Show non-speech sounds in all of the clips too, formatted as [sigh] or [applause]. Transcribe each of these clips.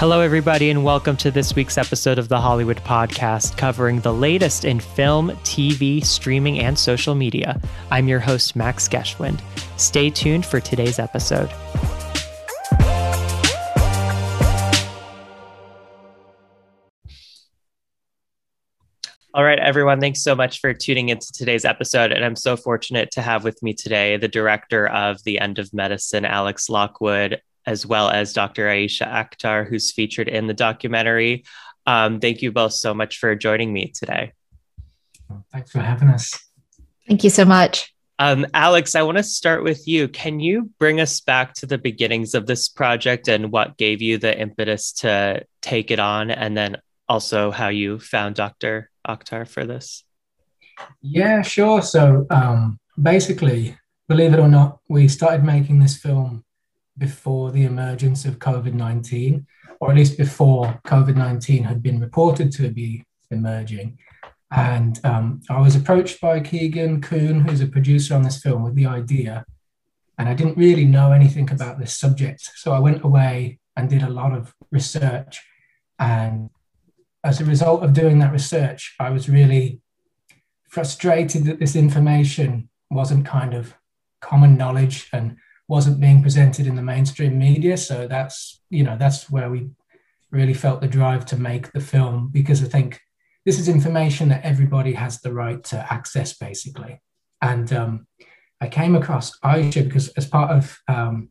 Hello, everybody, and welcome to this week's episode of the Hollywood Podcast, covering the latest in film, TV, streaming, and social media. I'm your host, Max Geschwind. Stay tuned for today's episode. All right, everyone, thanks so much for tuning into today's episode. And I'm so fortunate to have with me today the director of The End of Medicine, Alex Lockwood, as well as Dr. Aysha Akhtar, who's featured in the documentary. Um, thank you both so much for joining me today. Thanks for having us. Thank you so much. Um, Alex, I want to start with you. Can you bring us back to the beginnings of this project and what gave you the impetus to take it on, and then also how you found Dr. Akhtar for this? Yeah, sure. So um, basically, believe it or not, we started making this film before the emergence of COVID 19, or at least before COVID 19 had been reported to be emerging. And um, I was approached by Keegan Kuhn, who's a producer on this film, with the idea. And I didn't really know anything about this subject. So I went away and did a lot of research. And as a result of doing that research, I was really frustrated that this information wasn't kind of common knowledge and wasn't being presented in the mainstream media. So that's you know that's where we really felt the drive to make the film because I think this is information that everybody has the right to access basically. And um, I came across Aysha because as part of um,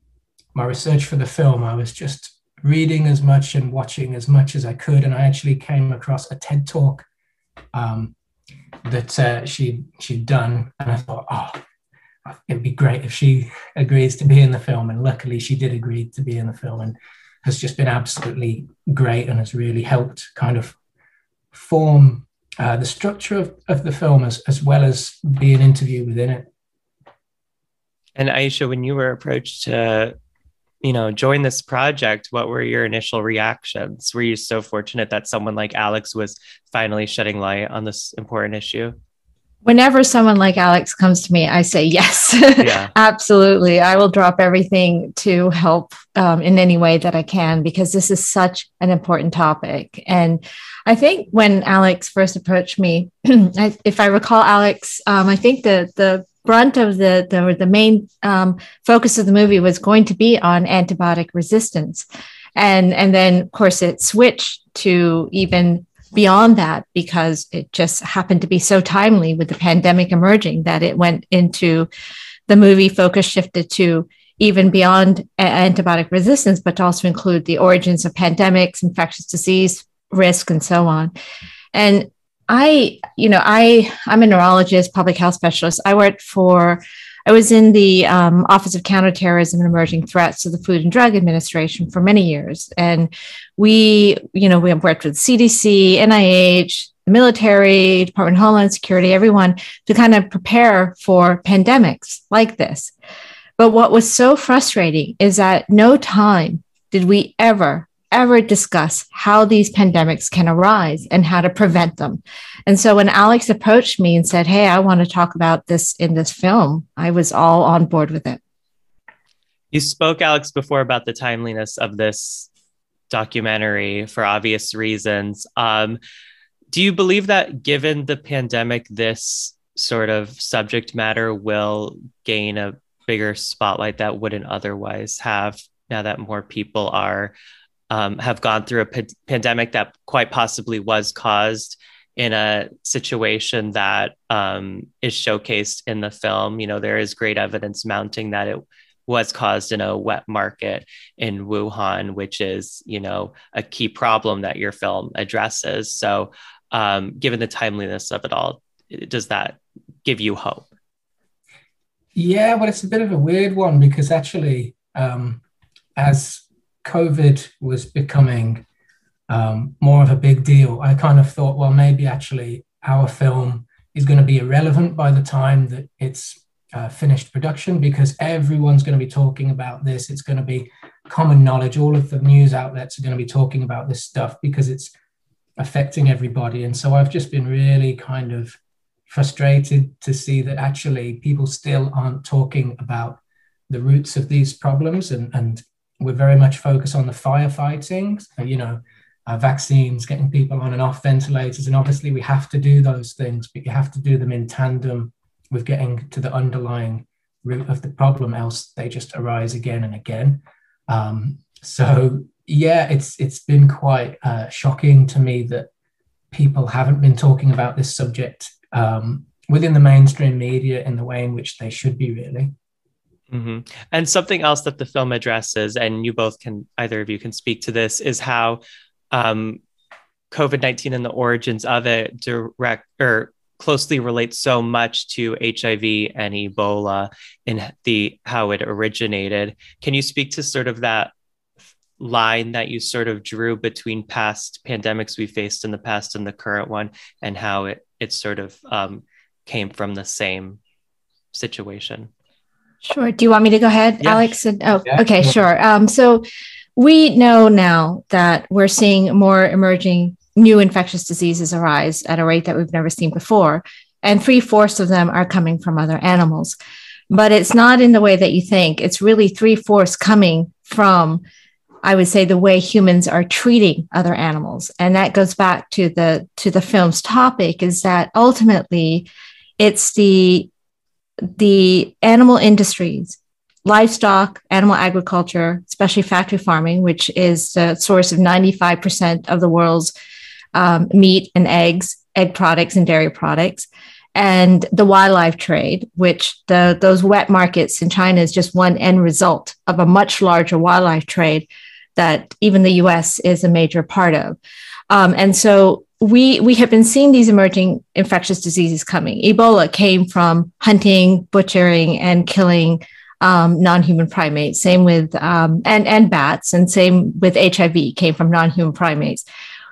my research for the film, I was just reading as much and watching as much as I could, and I actually came across a TED talk um, that uh, she she'd done, and I thought, oh, it'd be great if she agrees to be in the film. And luckily, she did agree to be in the film and has just been absolutely great and has really helped kind of form uh, the structure of, of the film as, as well as be an interview within it. And Aysha, when you were approached to, you know, join this project, what were your initial reactions? Were you so fortunate that someone like Alex was finally shedding light on this important issue? Whenever someone like Alex comes to me, I say yes, [laughs] yeah. absolutely. I will drop everything to help um, in any way that I can because this is such an important topic. And I think when Alex first approached me, [clears throat] I, if I recall, Alex, um, I think the the brunt of the the, the main um, focus of the movie was going to be on antibiotic resistance. And, and then, of course, it switched to even beyond that because it just happened to be so timely with the pandemic emerging that it went into the movie focus shifted to even beyond antibiotic resistance, but to also include the origins of pandemics, infectious disease risk, and so on. And I, you know, I I'm a neurologist, public health specialist. I worked for I was in the um, Office of Counterterrorism and Emerging Threats of the Food and Drug Administration for many years. And we, you know, we worked with CDC, NIH, the military, Department of Homeland Security, everyone to kind of prepare for pandemics like this. But what was so frustrating is that no time did we ever ever discuss how these pandemics can arise and how to prevent them. And so when Alex approached me and said, Hey, I want to talk about this in this film, I was all on board with it. You spoke, Alex, before about the timeliness of this documentary for obvious reasons. Um, do you believe that given the pandemic, this sort of subject matter will gain a bigger spotlight that wouldn't otherwise have now that more people are um, have gone through a p- pandemic that quite possibly was caused in a situation that um, is showcased in the film. You know, there is great evidence mounting that it was caused in a wet market in Wuhan, which is, you know, a key problem that your film addresses. So, um, given the timeliness of it all, does that give you hope? Yeah, well, it's a bit of a weird one because actually, um, as COVID was becoming um, more of a big deal, I kind of thought, well, maybe actually our film is going to be irrelevant by the time that it's uh, finished production because everyone's going to be talking about this. It's going to be common knowledge. All of the news outlets are going to be talking about this stuff because it's affecting everybody. And so I've just been really kind of frustrated to see that actually people still aren't talking about the roots of these problems and, and we're very much focused on the firefighting, you know, uh, vaccines, getting people on and off ventilators. And obviously, we have to do those things, but you have to do them in tandem with getting to the underlying root of the problem, else they just arise again and again. Um, so, yeah, it's it's been quite uh, shocking to me that people haven't been talking about this subject um, within the mainstream media in the way in which they should be, really. Mm-hmm. And something else that the film addresses, and you both can, either of you can speak to this, is how um, COVID 19 and the origins of it direct or closely relates so much to HIV and Ebola in the how it originated. Can you speak to sort of that line that you sort of drew between past pandemics we faced in the past and the current one, and how it it sort of um, came from the same situation? Sure. Do you want me to go ahead, yeah. Alex? Oh, yeah. okay, sure. Um, so we know now that we're seeing more emerging new infectious diseases arise at a rate that we've never seen before, and three fourths of them are coming from other animals. But it's not in the way that you think. It's really three fourths coming from, I would say, the way humans are treating other animals, and that goes back to the to the film's topic. Is that ultimately, it's the the animal industries livestock, animal agriculture, especially factory farming, which is the source of 95% of the world's um, meat and eggs, egg products, and dairy products. And the wildlife trade, which the, those wet markets in China is just one end result of a much larger wildlife trade that even the US is a major part of. Um, and so we we have been seeing these emerging infectious diseases coming. Ebola came from hunting, butchering, and killing um, non-human primates. Same with um, and and bats, and same with HIV came from non-human primates.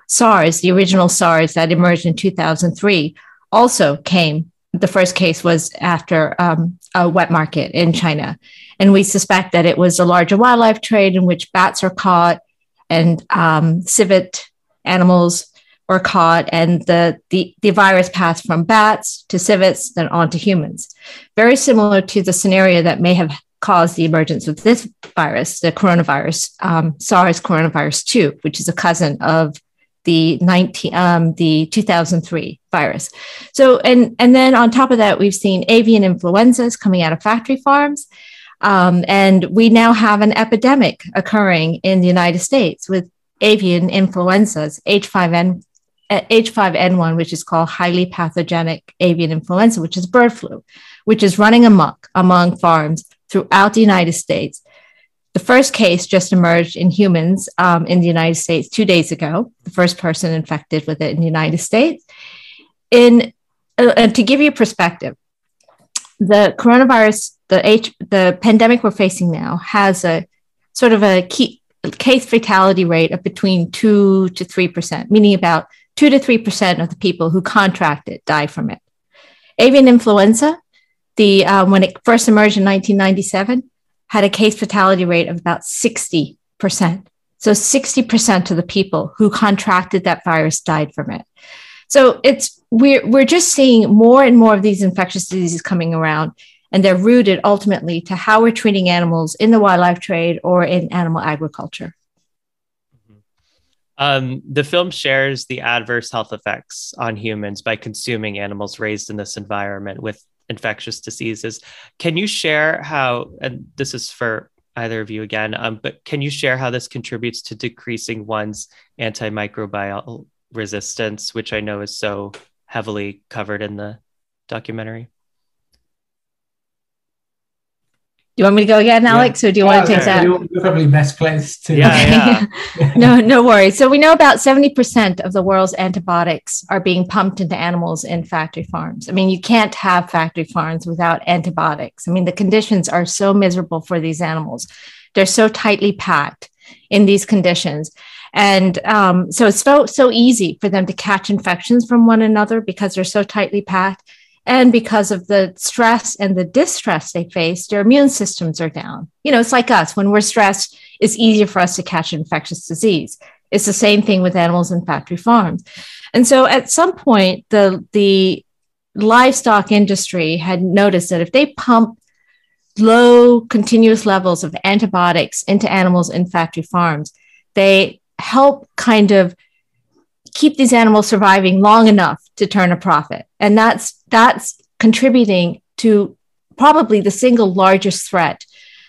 SARS, the original SARS that emerged in 2003, also came. The first case was after um, a wet market in China, and we suspect that it was a larger wildlife trade in which bats are caught and um, civet animals were caught and the, the, the virus passed from bats to civets, then on to humans. Very similar to the scenario that may have caused the emergence of this virus, the coronavirus, um, SARS coronavirus 2, which is a cousin of the 19 um, the 2003 virus. So and and then on top of that, we've seen avian influenzas coming out of factory farms. Um, and we now have an epidemic occurring in the United States with avian influenzas, H5N H5N1, which is called highly pathogenic avian influenza, which is bird flu, which is running amok among farms throughout the United States. The first case just emerged in humans um, in the United States two days ago, the first person infected with it in the United States. In uh, to give you perspective, the coronavirus, the H, the pandemic we're facing now, has a sort of a key, case fatality rate of between two to three percent, meaning about two to 3% of the people who contract it die from it. Avian influenza, the, uh, when it first emerged in 1997, had a case fatality rate of about 60%. So 60% of the people who contracted that virus died from it. So it's we're we're just seeing more and more of these infectious diseases coming around, and they're rooted ultimately to how we're treating animals in the wildlife trade or in animal agriculture. Um, the film shares the adverse health effects on humans by consuming animals raised in this environment with infectious diseases. Can you share how, and this is for either of you again, um, but can you share how this contributes to decreasing one's antimicrobial resistance, which I know is so heavily covered in the documentary? You want me to go again, Alex, yeah. or do you oh, want to take that? You're probably best placed to. Yeah, yeah. [laughs] no, no worries. So we know about 70% of the world's antibiotics are being pumped into animals in factory farms. I mean, you can't have factory farms without antibiotics. I mean, the conditions are so miserable for these animals. They're so tightly packed in these conditions. And um, so it's so, so easy for them to catch infections from one another because they're so tightly packed and because of the stress and the distress they face, their immune systems are down. You know, it's like us when we're stressed, it's easier for us to catch infectious disease. It's the same thing with animals in factory farms. And so at some point, the, the livestock industry had noticed that if they pump low continuous levels of antibiotics into animals in factory farms, they help kind of keep these animals surviving long enough to turn a profit. And that's that's contributing to probably the single largest threat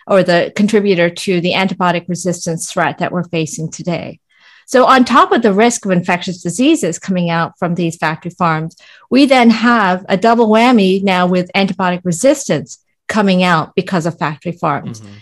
or the contributor to the antibiotic resistance threat that we're facing today. So, on top of the risk of infectious diseases coming out from these factory farms, we then have a double whammy now with antibiotic resistance coming out because of factory farms. Mm-hmm.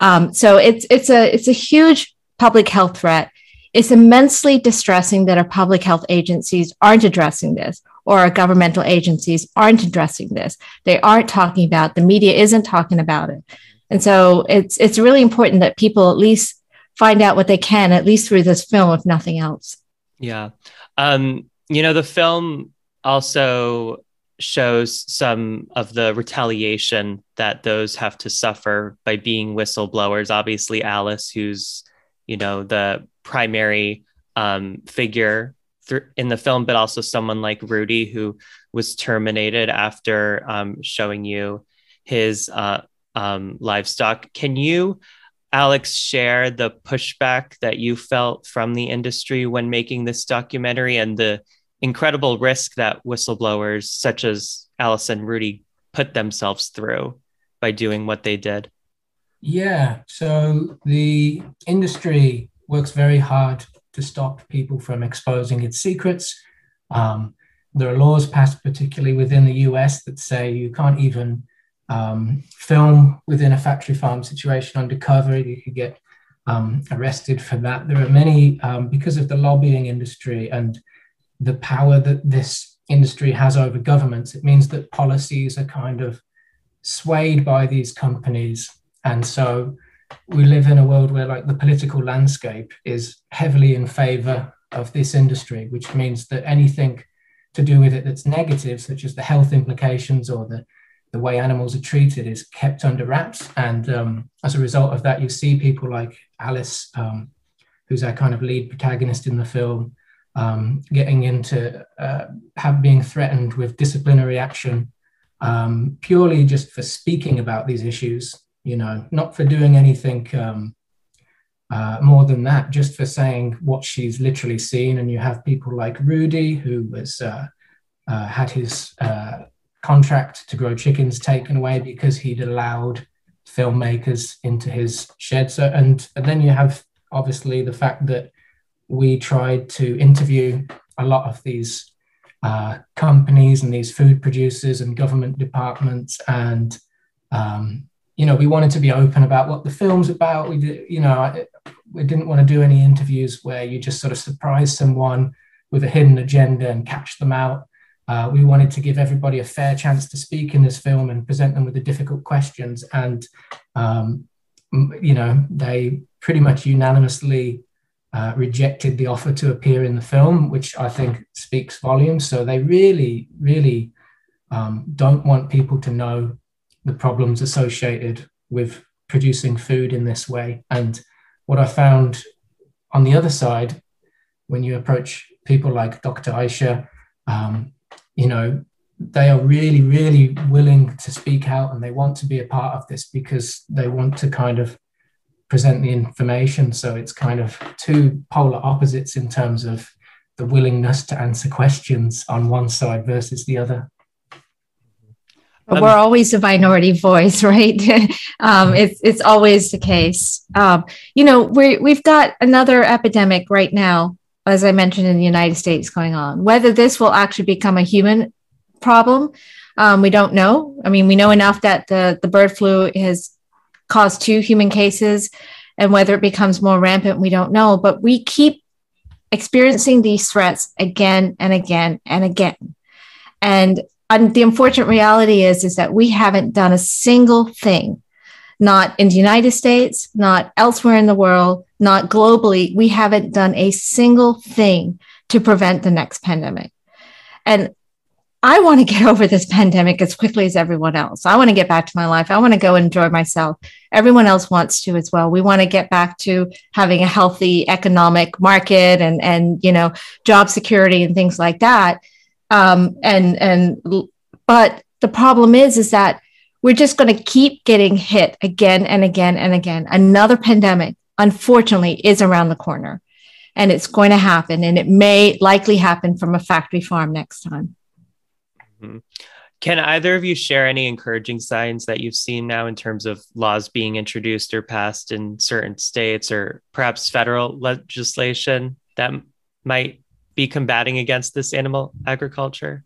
Um, so it's it's a it's a huge public health threat. It's immensely distressing that our public health agencies aren't addressing this or governmental agencies aren't addressing this. They aren't talking about the media isn't talking about it. And so it's it's really important that people at least find out what they can at least through this film if nothing else. Yeah. Um you know the film also shows some of the retaliation that those have to suffer by being whistleblowers. Obviously, Alice, who's you know the primary um, figure th- in the film, but also someone like Rudy, who was terminated after um, showing you his uh, um, livestock. Can you, Alex, share the pushback that you felt from the industry when making this documentary and the incredible risk that whistleblowers such as and Rudy put themselves through by doing what they did? Yeah, so the industry works very hard to stop people from exposing its secrets. Um, there are laws passed, particularly within the US, that say you can't even um, film within a factory farm situation undercover. You could get um, arrested for that. There are many, um, because of the lobbying industry and the power that this industry has over governments. It means that policies are kind of swayed by these companies. And so we live in a world where like the political landscape is heavily in favor of this industry, which means that anything to do with it that's negative, such as the health implications or the, the way animals are treated, is kept under wraps. And um, as a result of that, you see people like Alice, um, who's our kind of lead protagonist in the film, um, getting into uh, have, being threatened with disciplinary action um, purely just for speaking about these issues, you know, not for doing anything um, uh, more than that, just for saying what she's literally seen. And you have people like Rudy, who was uh, uh had his uh, contract to grow chickens taken away because he'd allowed filmmakers into his shed. So, and, and then you have obviously the fact that we tried to interview a lot of these uh, companies and these food producers and government departments and um, you know we wanted to be open about what the film's about. We did you know we didn't want to do any interviews where you just sort of surprise someone with a hidden agenda and catch them out. Uh, we wanted to give everybody a fair chance to speak in this film and present them with the difficult questions. And um, you know they pretty much unanimously uh, rejected the offer to appear in the film, which I think speaks volumes. So they really, really um, don't want people to know the problems associated with producing food in this way. And what I found on the other side, when you approach people like Dr. Aysha, um, you know, they are really, really willing to speak out and they want to be a part of this because they want to kind of present the information. So it's kind of two polar opposites in terms of the willingness to answer questions on one side versus the other. But we're always a minority voice, [laughs] right? um, it's it's always the case. Um, you know, we we've got another epidemic right now, as I mentioned in the United States, going on. Whether this will actually become a human problem, um, we don't know. I mean, we know enough that the the bird flu has caused two human cases. And whether it becomes more rampant, we don't know. But we keep experiencing these threats again and again and again. And, and the unfortunate reality is, is that we haven't done a single thing, not in the United States, not elsewhere in the world, not globally. We haven't done a single thing to prevent the next pandemic. And I want to get [laughs] over this pandemic as quickly as everyone else. I want to get back to my life. I want to go enjoy myself. Everyone else wants to as well. We want to get back to having a healthy economic market and and you know job security and things like that. Um, and and but the problem is is that we're just going to keep getting hit again and again and again. Another pandemic, unfortunately, is around the corner and it's going to happen. And it may likely happen from a factory farm next time. Mm-hmm. Can either of you share any encouraging signs that you've seen now in terms of laws being introduced or passed in certain states or perhaps federal legislation that might be combating against this animal agriculture?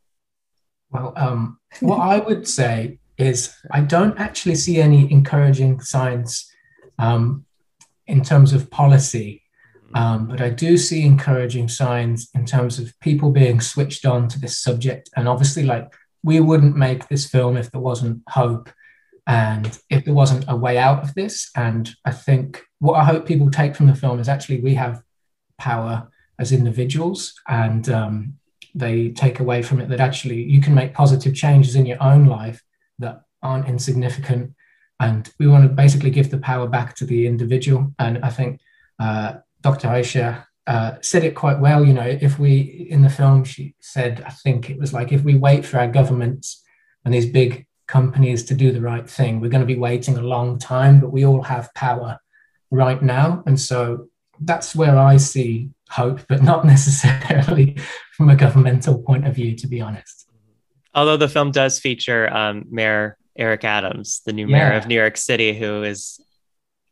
Well, um, what I would say is I don't actually see any encouraging signs um, in terms of policy, um, but I do see encouraging signs in terms of people being switched on to this subject. And obviously, like we wouldn't make this film if there wasn't hope and if there wasn't a way out of this. And I think what I hope people take from the film is actually we have power as individuals and um, they take away from it that actually you can make positive changes in your own life that aren't insignificant. And we want to basically give the power back to the individual. And I think uh, Dr. Aysha uh, said it quite well. You know, if we, in the film, she said, I think it was like, if we wait for our governments and these big companies to do the right thing, we're going to be waiting a long time, but we all have power right now. And so that's where I see hope, but not [laughs] necessarily from a governmental point of view, to be honest. Although the film does feature um, Mayor Eric Adams, the new mayor of New York City, who is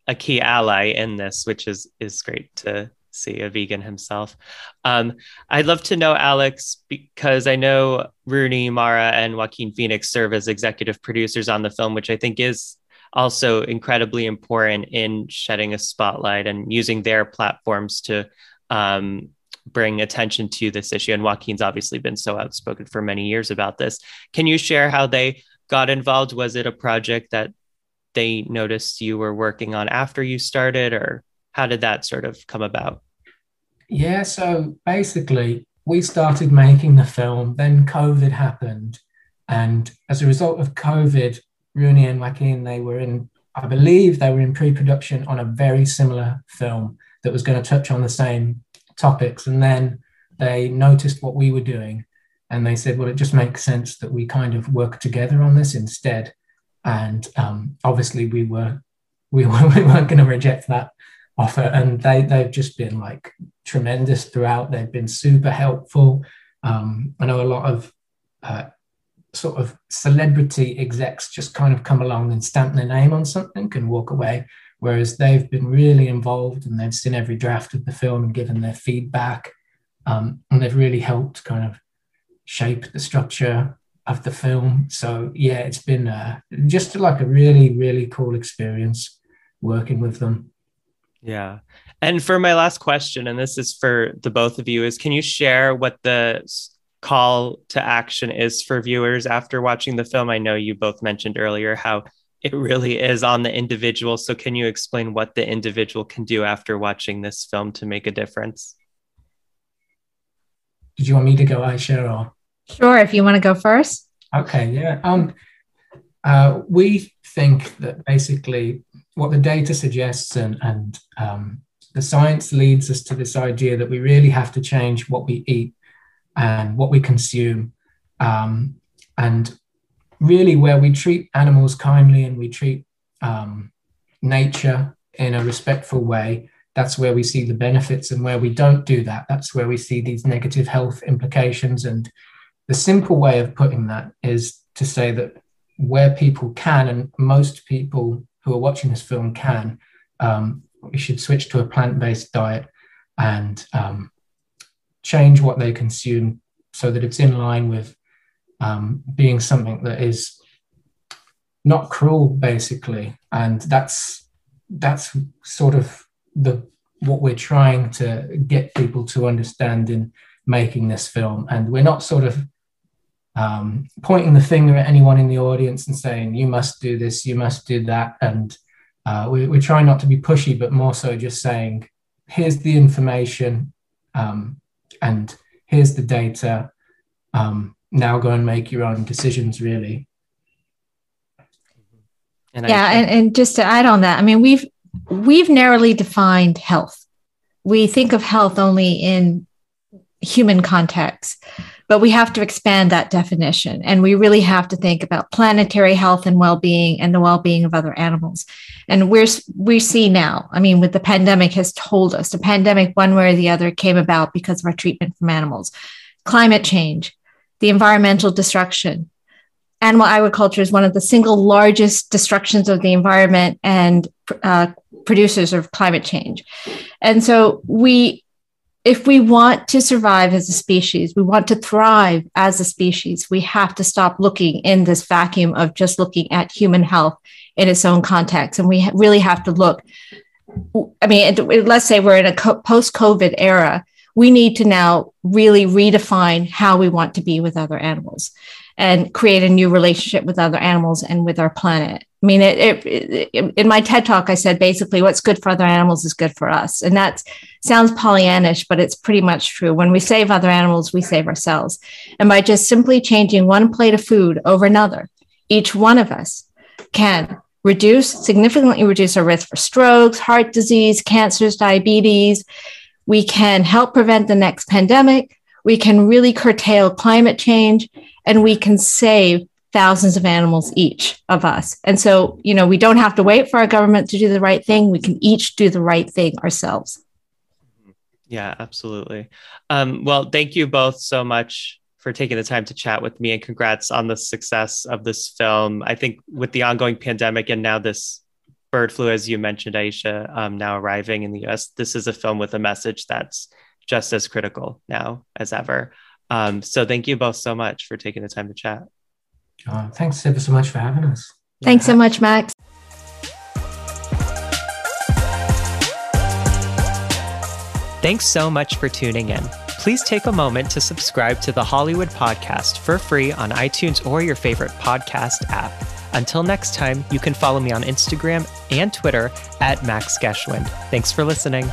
a key ally in this, which is is great to see a vegan himself. Um, I'd love to know, Alex, because I know Rooney Mara and Joaquin Phoenix serve as executive producers on the film, which I think is also incredibly important in shedding a spotlight and using their platforms to um, bring attention to this issue. And Joaquin's obviously been so outspoken for many years about this. Can you share how they got involved? Was it a project that they noticed you were working on after you started, or how did that sort of come about? Yeah, so basically, we started making the film, then COVID happened. And as a result of COVID, Rooney and Joaquin, they were in, I believe they were in pre production on a very similar film that was going to touch on the same topics. And then they noticed what we were doing and they said, well, it just makes sense that we kind of work together on this instead. And um, obviously, we were we, were, [laughs] we weren't going to reject that offer, and they they've just been like tremendous throughout. They've been super helpful. Um, I know a lot of uh, sort of celebrity execs just kind of come along and stamp their name on something and walk away whereas they've been really involved and they've seen every draft of the film and given their feedback. Um, and they've really helped kind of shape the structure of the film. So yeah, it's been uh, just like a really, really cool experience working with them. Yeah. And for my last question, and this is for the both of you, is can you share what the call to action is for viewers after watching the film? I know you both mentioned earlier how it really is on the individual. So, can you explain what the individual can do after watching this film to make a difference? Did you want me to go, Aysha? Or? Sure, if you want to go first. Okay, yeah. Um, uh, we think that basically what the data suggests and, and um, the science leads us to this idea that we really have to change what we eat and what we consume. Um, and really where we treat animals kindly and we treat um, nature in a respectful way, that's where we see the benefits. And where we don't do that, that's where we see these negative health implications. And the simple way of putting that is to say that where people can, and most people who are watching this film can, um, we should switch to a plant based diet and um, change what they consume so that it's in line with um, being something that is not cruel, basically, and that's that's sort of the what we're trying to get people to understand in making this film, and we're not sort of um, pointing the finger at anyone in the audience and saying you must do this, you must do that, and uh, we, we're trying not to be pushy, but more so just saying here's the information um, and here's the data. Um, now go and make your own decisions really. And yeah and, and just to add on that i mean we've we've narrowly defined health. We think of health only in human context but we have to expand that definition. And we really have to think about planetary health and well being and the well being of other animals. And we're, we see now, I mean, with the pandemic has told us the pandemic, one way or the other, came about because of our treatment from animals. Climate change, the environmental destruction. Animal agriculture is one of the single largest destructions of the environment and uh, producers of climate change. And so we if we want to survive as a species, we want to thrive as a species, we have to stop looking in this vacuum of just looking at human health in its own context. And we really have to look. I mean, let's say we're in a post COVID era. We need to now really redefine how we want to be with other animals and create a new relationship with other animals and with our planet. I mean, it, it, it, in my TED talk, I said basically what's good for other animals is good for us. And that sounds Pollyannish, but it's pretty much true. When we save other animals, we save ourselves. And by just simply changing one plate of food over another, each one of us can reduce, significantly reduce our risk for strokes, heart disease, cancers, diabetes. We can help prevent the next pandemic. We can really curtail climate change and we can save thousands of animals each of us. And so, you know, we don't have to wait for our government to do the right thing. We can each do the right thing ourselves. Yeah, absolutely. Um, well, thank you both so much for taking the time to chat with me and congrats on the success of this film. I think with the ongoing pandemic and now this bird flu, as you mentioned, Aysha, um, now arriving in the US, this is a film with a message that's just as critical now as ever. Um, so thank you both so much for taking the time to chat. Uh, thanks ever so much for having us. Thanks so much, Max. Thanks so much for tuning in. Please take a moment to subscribe to the Hollywood Podcast for free on iTunes or your favorite podcast app. Until next time, you can follow me on Instagram and Twitter at Max Geschwind. Thanks for listening.